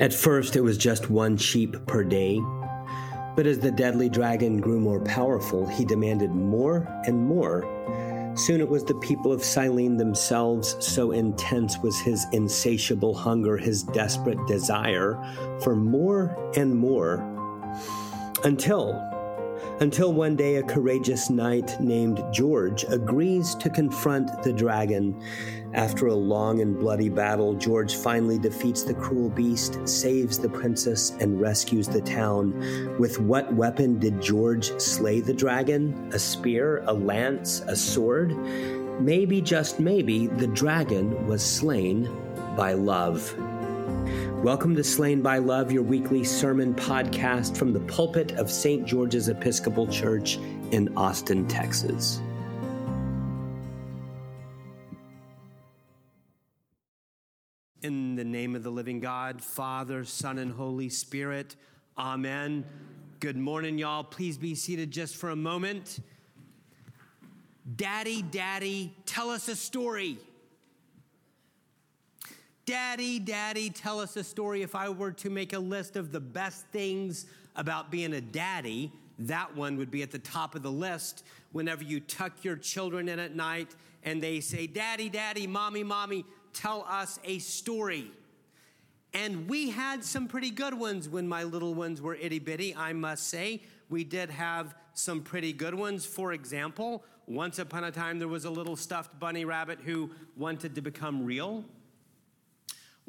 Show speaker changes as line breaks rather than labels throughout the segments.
At first, it was just one sheep per day. But as the deadly dragon grew more powerful, he demanded more and more. Soon it was the people of Silene themselves, so intense was his insatiable hunger, his desperate desire for more and more. Until until one day a courageous knight named George agrees to confront the dragon. After a long and bloody battle, George finally defeats the cruel beast, saves the princess, and rescues the town. With what weapon did George slay the dragon? A spear, a lance, a sword? Maybe, just maybe, the dragon was slain by love. Welcome to Slain by Love, your weekly sermon podcast from the pulpit of St. George's Episcopal Church in Austin, Texas. In the name of the living God, Father, Son, and Holy Spirit, Amen. Good morning, y'all. Please be seated just for a moment. Daddy, Daddy, tell us a story. Daddy, Daddy, tell us a story. If I were to make a list of the best things about being a daddy, that one would be at the top of the list. Whenever you tuck your children in at night and they say, Daddy, Daddy, Mommy, Mommy, tell us a story. And we had some pretty good ones when my little ones were itty bitty, I must say. We did have some pretty good ones. For example, once upon a time, there was a little stuffed bunny rabbit who wanted to become real.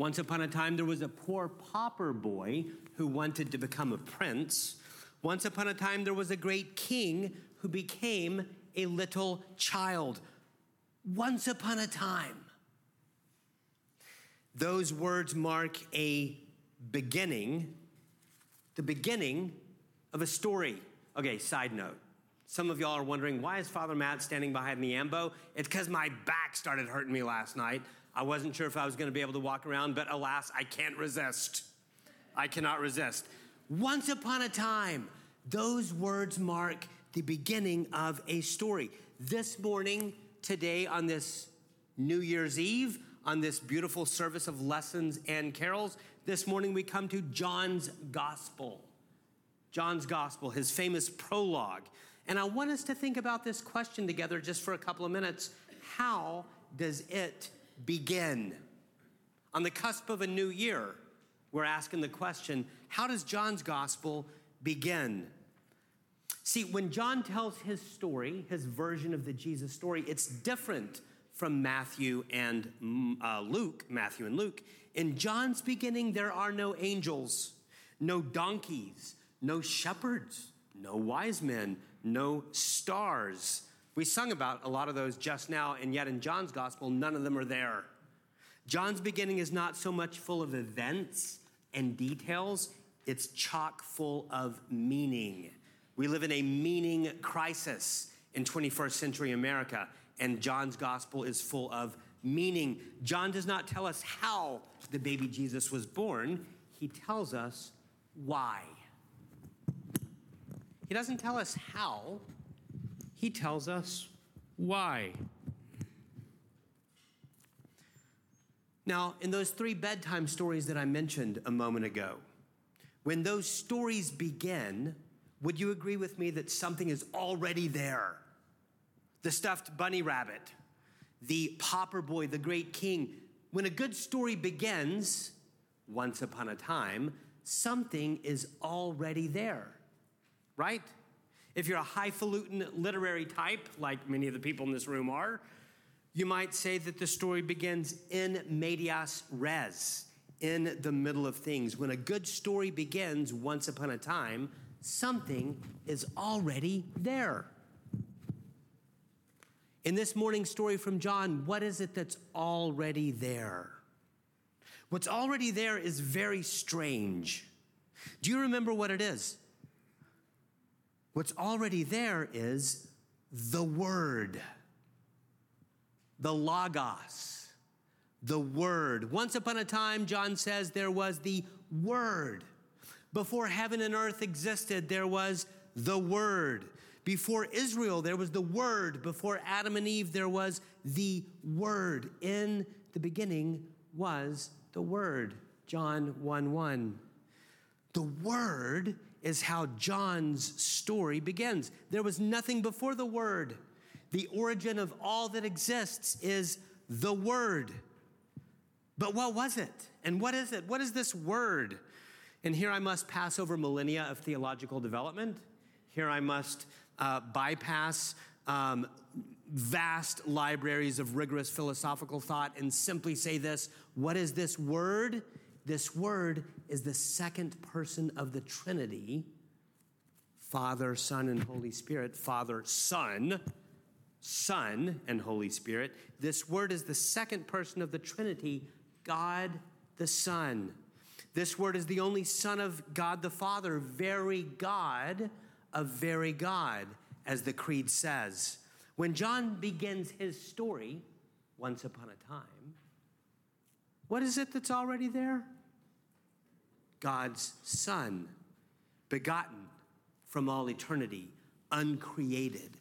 Once upon a time, there was a poor pauper boy who wanted to become a prince. Once upon a time, there was a great king who became a little child. Once upon a time. Those words mark a beginning, the beginning of a story. Okay, side note. Some of y'all are wondering why is Father Matt standing behind the ambo? It's because my back started hurting me last night. I wasn't sure if I was going to be able to walk around, but alas, I can't resist. I cannot resist. Once upon a time, those words mark the beginning of a story. This morning, today, on this New Year's Eve, on this beautiful service of lessons and carols, this morning we come to John's Gospel. John's Gospel, his famous prologue. And I want us to think about this question together just for a couple of minutes. How does it begin. On the cusp of a new year, we're asking the question how does John's gospel begin? See, when John tells his story, his version of the Jesus story, it's different from Matthew and mm, uh, Luke, Matthew and Luke. In John's beginning, there are no angels, no donkeys, no shepherds, no wise men, no stars. We sung about a lot of those just now, and yet in John's gospel, none of them are there. John's beginning is not so much full of events and details, it's chock full of meaning. We live in a meaning crisis in 21st century America, and John's gospel is full of meaning. John does not tell us how the baby Jesus was born, he tells us why. He doesn't tell us how, he tells us why. Now, in those three bedtime stories that I mentioned a moment ago, when those stories begin, would you agree with me that something is already there? The stuffed bunny rabbit, the pauper boy, the great king. When a good story begins, once upon a time, something is already there, right? If you're a highfalutin literary type, like many of the people in this room are, you might say that the story begins in medias res, in the middle of things. When a good story begins once upon a time, something is already there. In this morning story from John, what is it that's already there? What's already there is very strange. Do you remember what it is? What's already there is the Word, the Logos, the Word. Once upon a time, John says there was the Word. Before heaven and earth existed, there was the Word. Before Israel, there was the Word. Before Adam and Eve, there was the Word. In the beginning was the Word. John 1 1. The Word is how John's story begins. There was nothing before the Word. The origin of all that exists is the Word. But what was it? And what is it? What is this Word? And here I must pass over millennia of theological development. Here I must uh, bypass um, vast libraries of rigorous philosophical thought and simply say this What is this Word? This Word is the second person of the Trinity Father, Son, and Holy Spirit. Father, Son, Son, and Holy Spirit. This Word is the second person of the Trinity, God the Son. This Word is the only Son of God the Father, very God of very God, as the Creed says. When John begins his story, once upon a time, what is it that's already there? God's Son, begotten from all eternity, uncreated,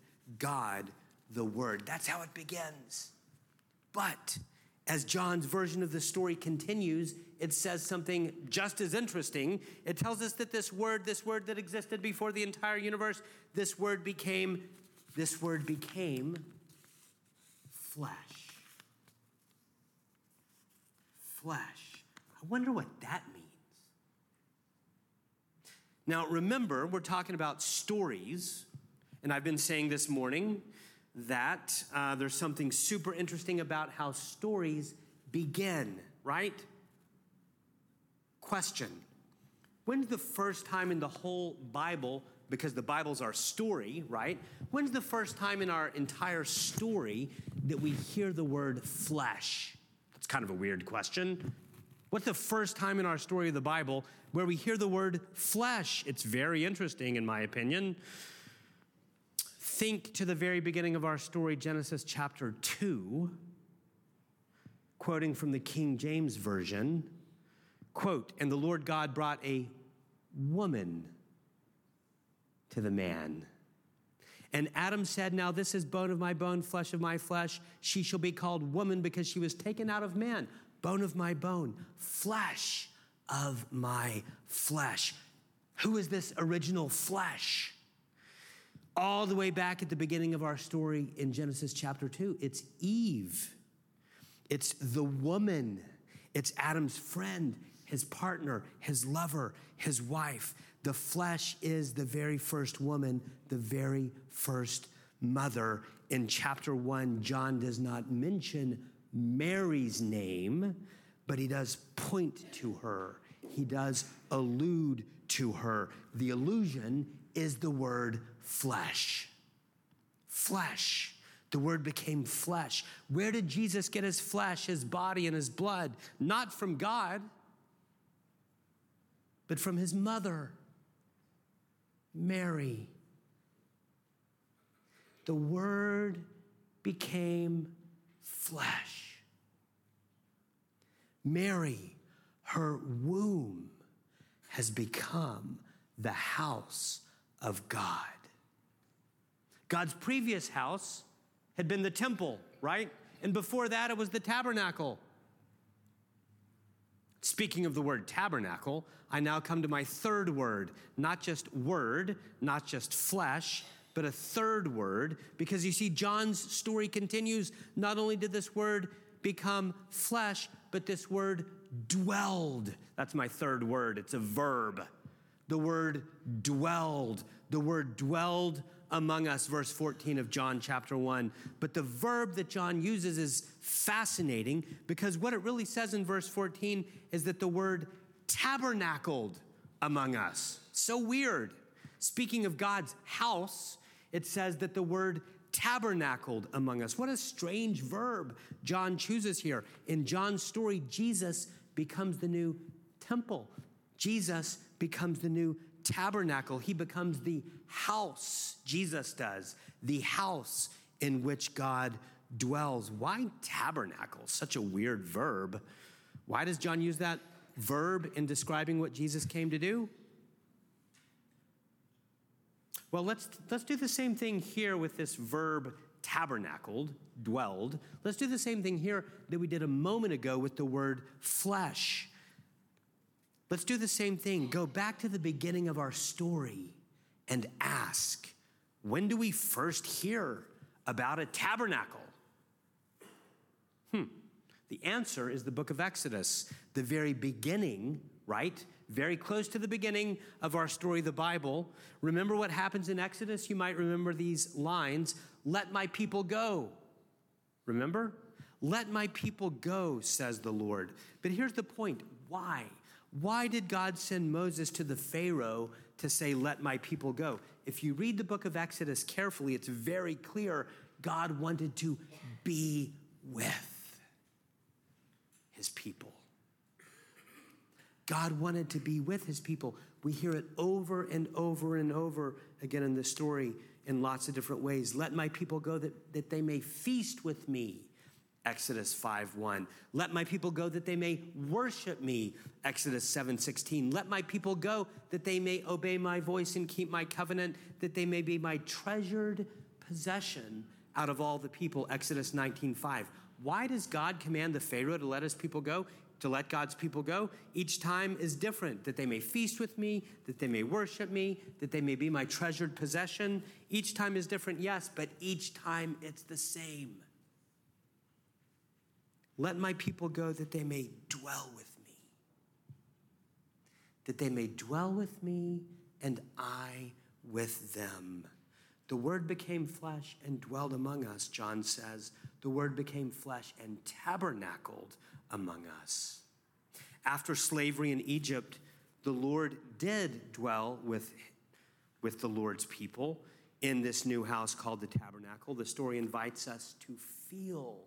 God the Word. That's how it begins. But as John's version of the story continues, it says something just as interesting. It tells us that this word, this word that existed before the entire universe, this word became, this word became flesh. Flesh. I wonder what that means. Now, remember, we're talking about stories, and I've been saying this morning that uh, there's something super interesting about how stories begin, right? Question When's the first time in the whole Bible, because the Bible's our story, right? When's the first time in our entire story that we hear the word flesh? Kind of a weird question. What's the first time in our story of the Bible where we hear the word flesh? It's very interesting, in my opinion think to the very beginning of our story, Genesis chapter 2, quoting from the King James Version, quote, and the Lord God brought a woman to the man. And Adam said, Now this is bone of my bone, flesh of my flesh. She shall be called woman because she was taken out of man. Bone of my bone, flesh of my flesh. Who is this original flesh? all the way back at the beginning of our story in Genesis chapter 2. It's Eve, it's the woman, it's Adam's friend, his partner, his lover, his wife. The flesh is the very first woman, the very first mother. In chapter 1, John does not mention Mary's name, but he does point to her. He does allude to her. The allusion is the word flesh. Flesh. The word became flesh. Where did Jesus get his flesh, his body, and his blood? Not from God, but from his mother, Mary. The word became flesh. Mary, her womb has become the house of God. God's previous house had been the temple, right? And before that, it was the tabernacle. Speaking of the word tabernacle, I now come to my third word, not just word, not just flesh, but a third word, because you see, John's story continues. Not only did this word become flesh, but this word dwelled. That's my third word. It's a verb. The word dwelled. The word dwelled among us, verse 14 of John chapter 1. But the verb that John uses is fascinating because what it really says in verse 14 is that the word tabernacled among us. So weird. Speaking of God's house, it says that the word tabernacled among us. What a strange verb John chooses here. In John's story, Jesus becomes the new temple. Jesus becomes the new tabernacle. He becomes the house, Jesus does, the house in which God dwells. Why tabernacle? Such a weird verb. Why does John use that verb in describing what Jesus came to do? Well, let's, let's do the same thing here with this verb tabernacled, dwelled. Let's do the same thing here that we did a moment ago with the word flesh. Let's do the same thing. Go back to the beginning of our story and ask when do we first hear about a tabernacle? Hmm. The answer is the book of Exodus, the very beginning, right? Very close to the beginning of our story, the Bible. Remember what happens in Exodus? You might remember these lines Let my people go. Remember? Let my people go, says the Lord. But here's the point why? Why did God send Moses to the Pharaoh to say, Let my people go? If you read the book of Exodus carefully, it's very clear God wanted to be with his people. God wanted to be with his people. We hear it over and over and over again in the story in lots of different ways. Let my people go that, that they may feast with me. Exodus 5:1. Let my people go that they may worship me. Exodus 7:16. Let my people go that they may obey my voice and keep my covenant, that they may be my treasured possession out of all the people. Exodus 19:5. Why does God command the Pharaoh to let his people go? To let God's people go? Each time is different, that they may feast with me, that they may worship me, that they may be my treasured possession. Each time is different, yes, but each time it's the same. Let my people go that they may dwell with me. That they may dwell with me and I with them. The Word became flesh and dwelled among us, John says. The Word became flesh and tabernacled among us. After slavery in Egypt, the Lord did dwell with, with the Lord's people in this new house called the tabernacle. The story invites us to feel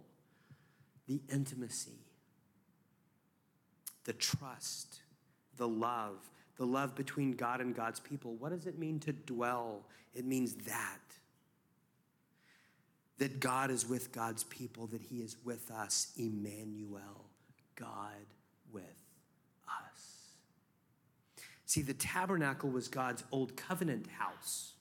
the intimacy, the trust, the love, the love between God and God's people. What does it mean to dwell? It means that. That God is with God's people, that He is with us, Emmanuel, God with us. See, the tabernacle was God's old covenant house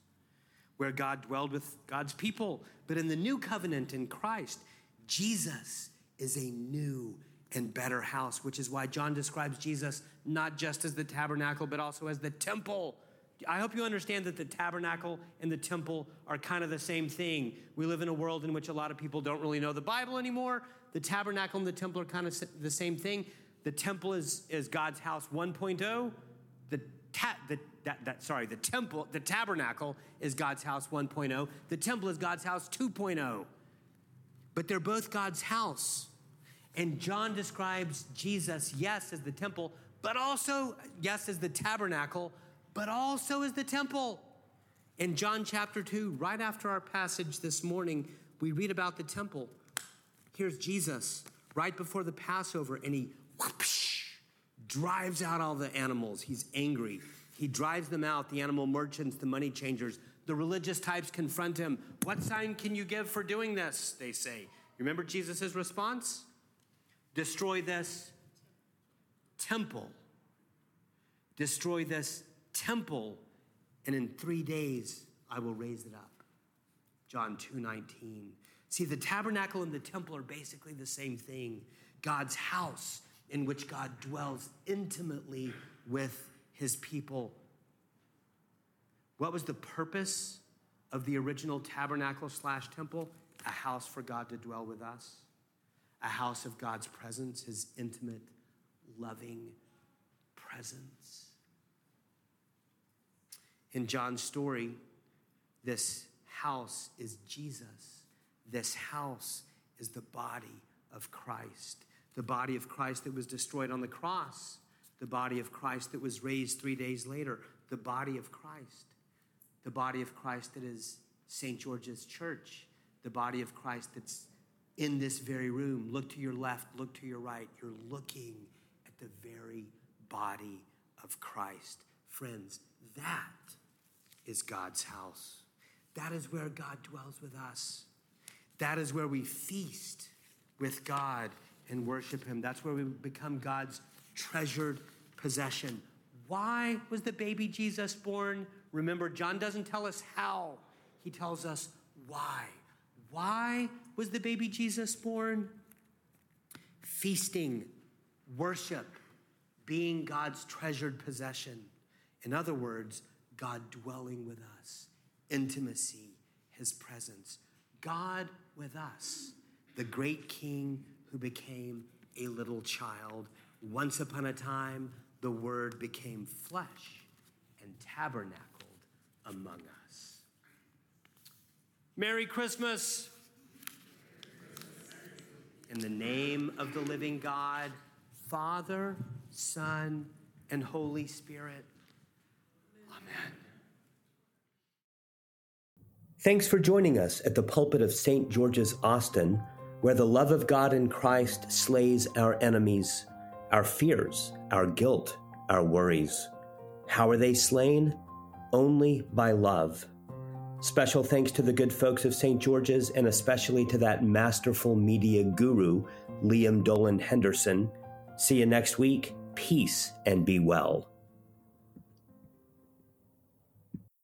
where God dwelled with God's people. But in the new covenant in Christ, Jesus is a new and better house, which is why John describes Jesus not just as the tabernacle, but also as the temple. I hope you understand that the tabernacle and the temple are kind of the same thing. We live in a world in which a lot of people don't really know the Bible anymore. The tabernacle and the temple are kind of the same thing. The temple is, is God's house 1.0. The, ta- the that, that, sorry, the temple, the tabernacle is God's house 1.0. The temple is God's house 2.0. But they're both God's house. And John describes Jesus, yes, as the temple, but also, yes, as the tabernacle, but also as the temple. In John chapter 2, right after our passage this morning, we read about the temple. Here's Jesus right before the Passover, and he whoosh, drives out all the animals. He's angry. He drives them out, the animal merchants, the money changers. The religious types confront him. What sign can you give for doing this? They say. Remember Jesus' response? Destroy this temple. Destroy this temple, and in three days I will raise it up. John 2 19. See, the tabernacle and the temple are basically the same thing God's house in which God dwells intimately with his people. What was the purpose of the original tabernacle slash temple? A house for God to dwell with us a house of God's presence, his intimate, loving presence. In John's story, this house is Jesus. This house is the body of Christ, the body of Christ that was destroyed on the cross, the body of Christ that was raised three days later, the body of Christ, the body of Christ that is St. George's Church, the body of Christ that's in this very room. Look to your left, look to your right. You're looking at the very body of Christ. Friends, that is God's house. That is where God dwells with us. That is where we feast with God and worship Him. That's where we become God's treasured possession. Why was the baby Jesus born? Remember, John doesn't tell us how, he tells us why. Why was the baby Jesus born? Feasting, worship, being God's treasured possession. In other words, God dwelling with us, intimacy, his presence. God with us, the great king who became a little child. Once upon a time, the word became flesh and tabernacled among us. Merry Christmas. In the name of the living God, Father, Son, and Holy Spirit. Amen. Thanks for joining us at the pulpit of St. George's, Austin, where the love of God in Christ slays our enemies, our fears, our guilt, our worries. How are they slain? Only by love. Special thanks to the good folks of St. George's and especially to that masterful media guru, Liam Dolan Henderson. See you next week. Peace and be well.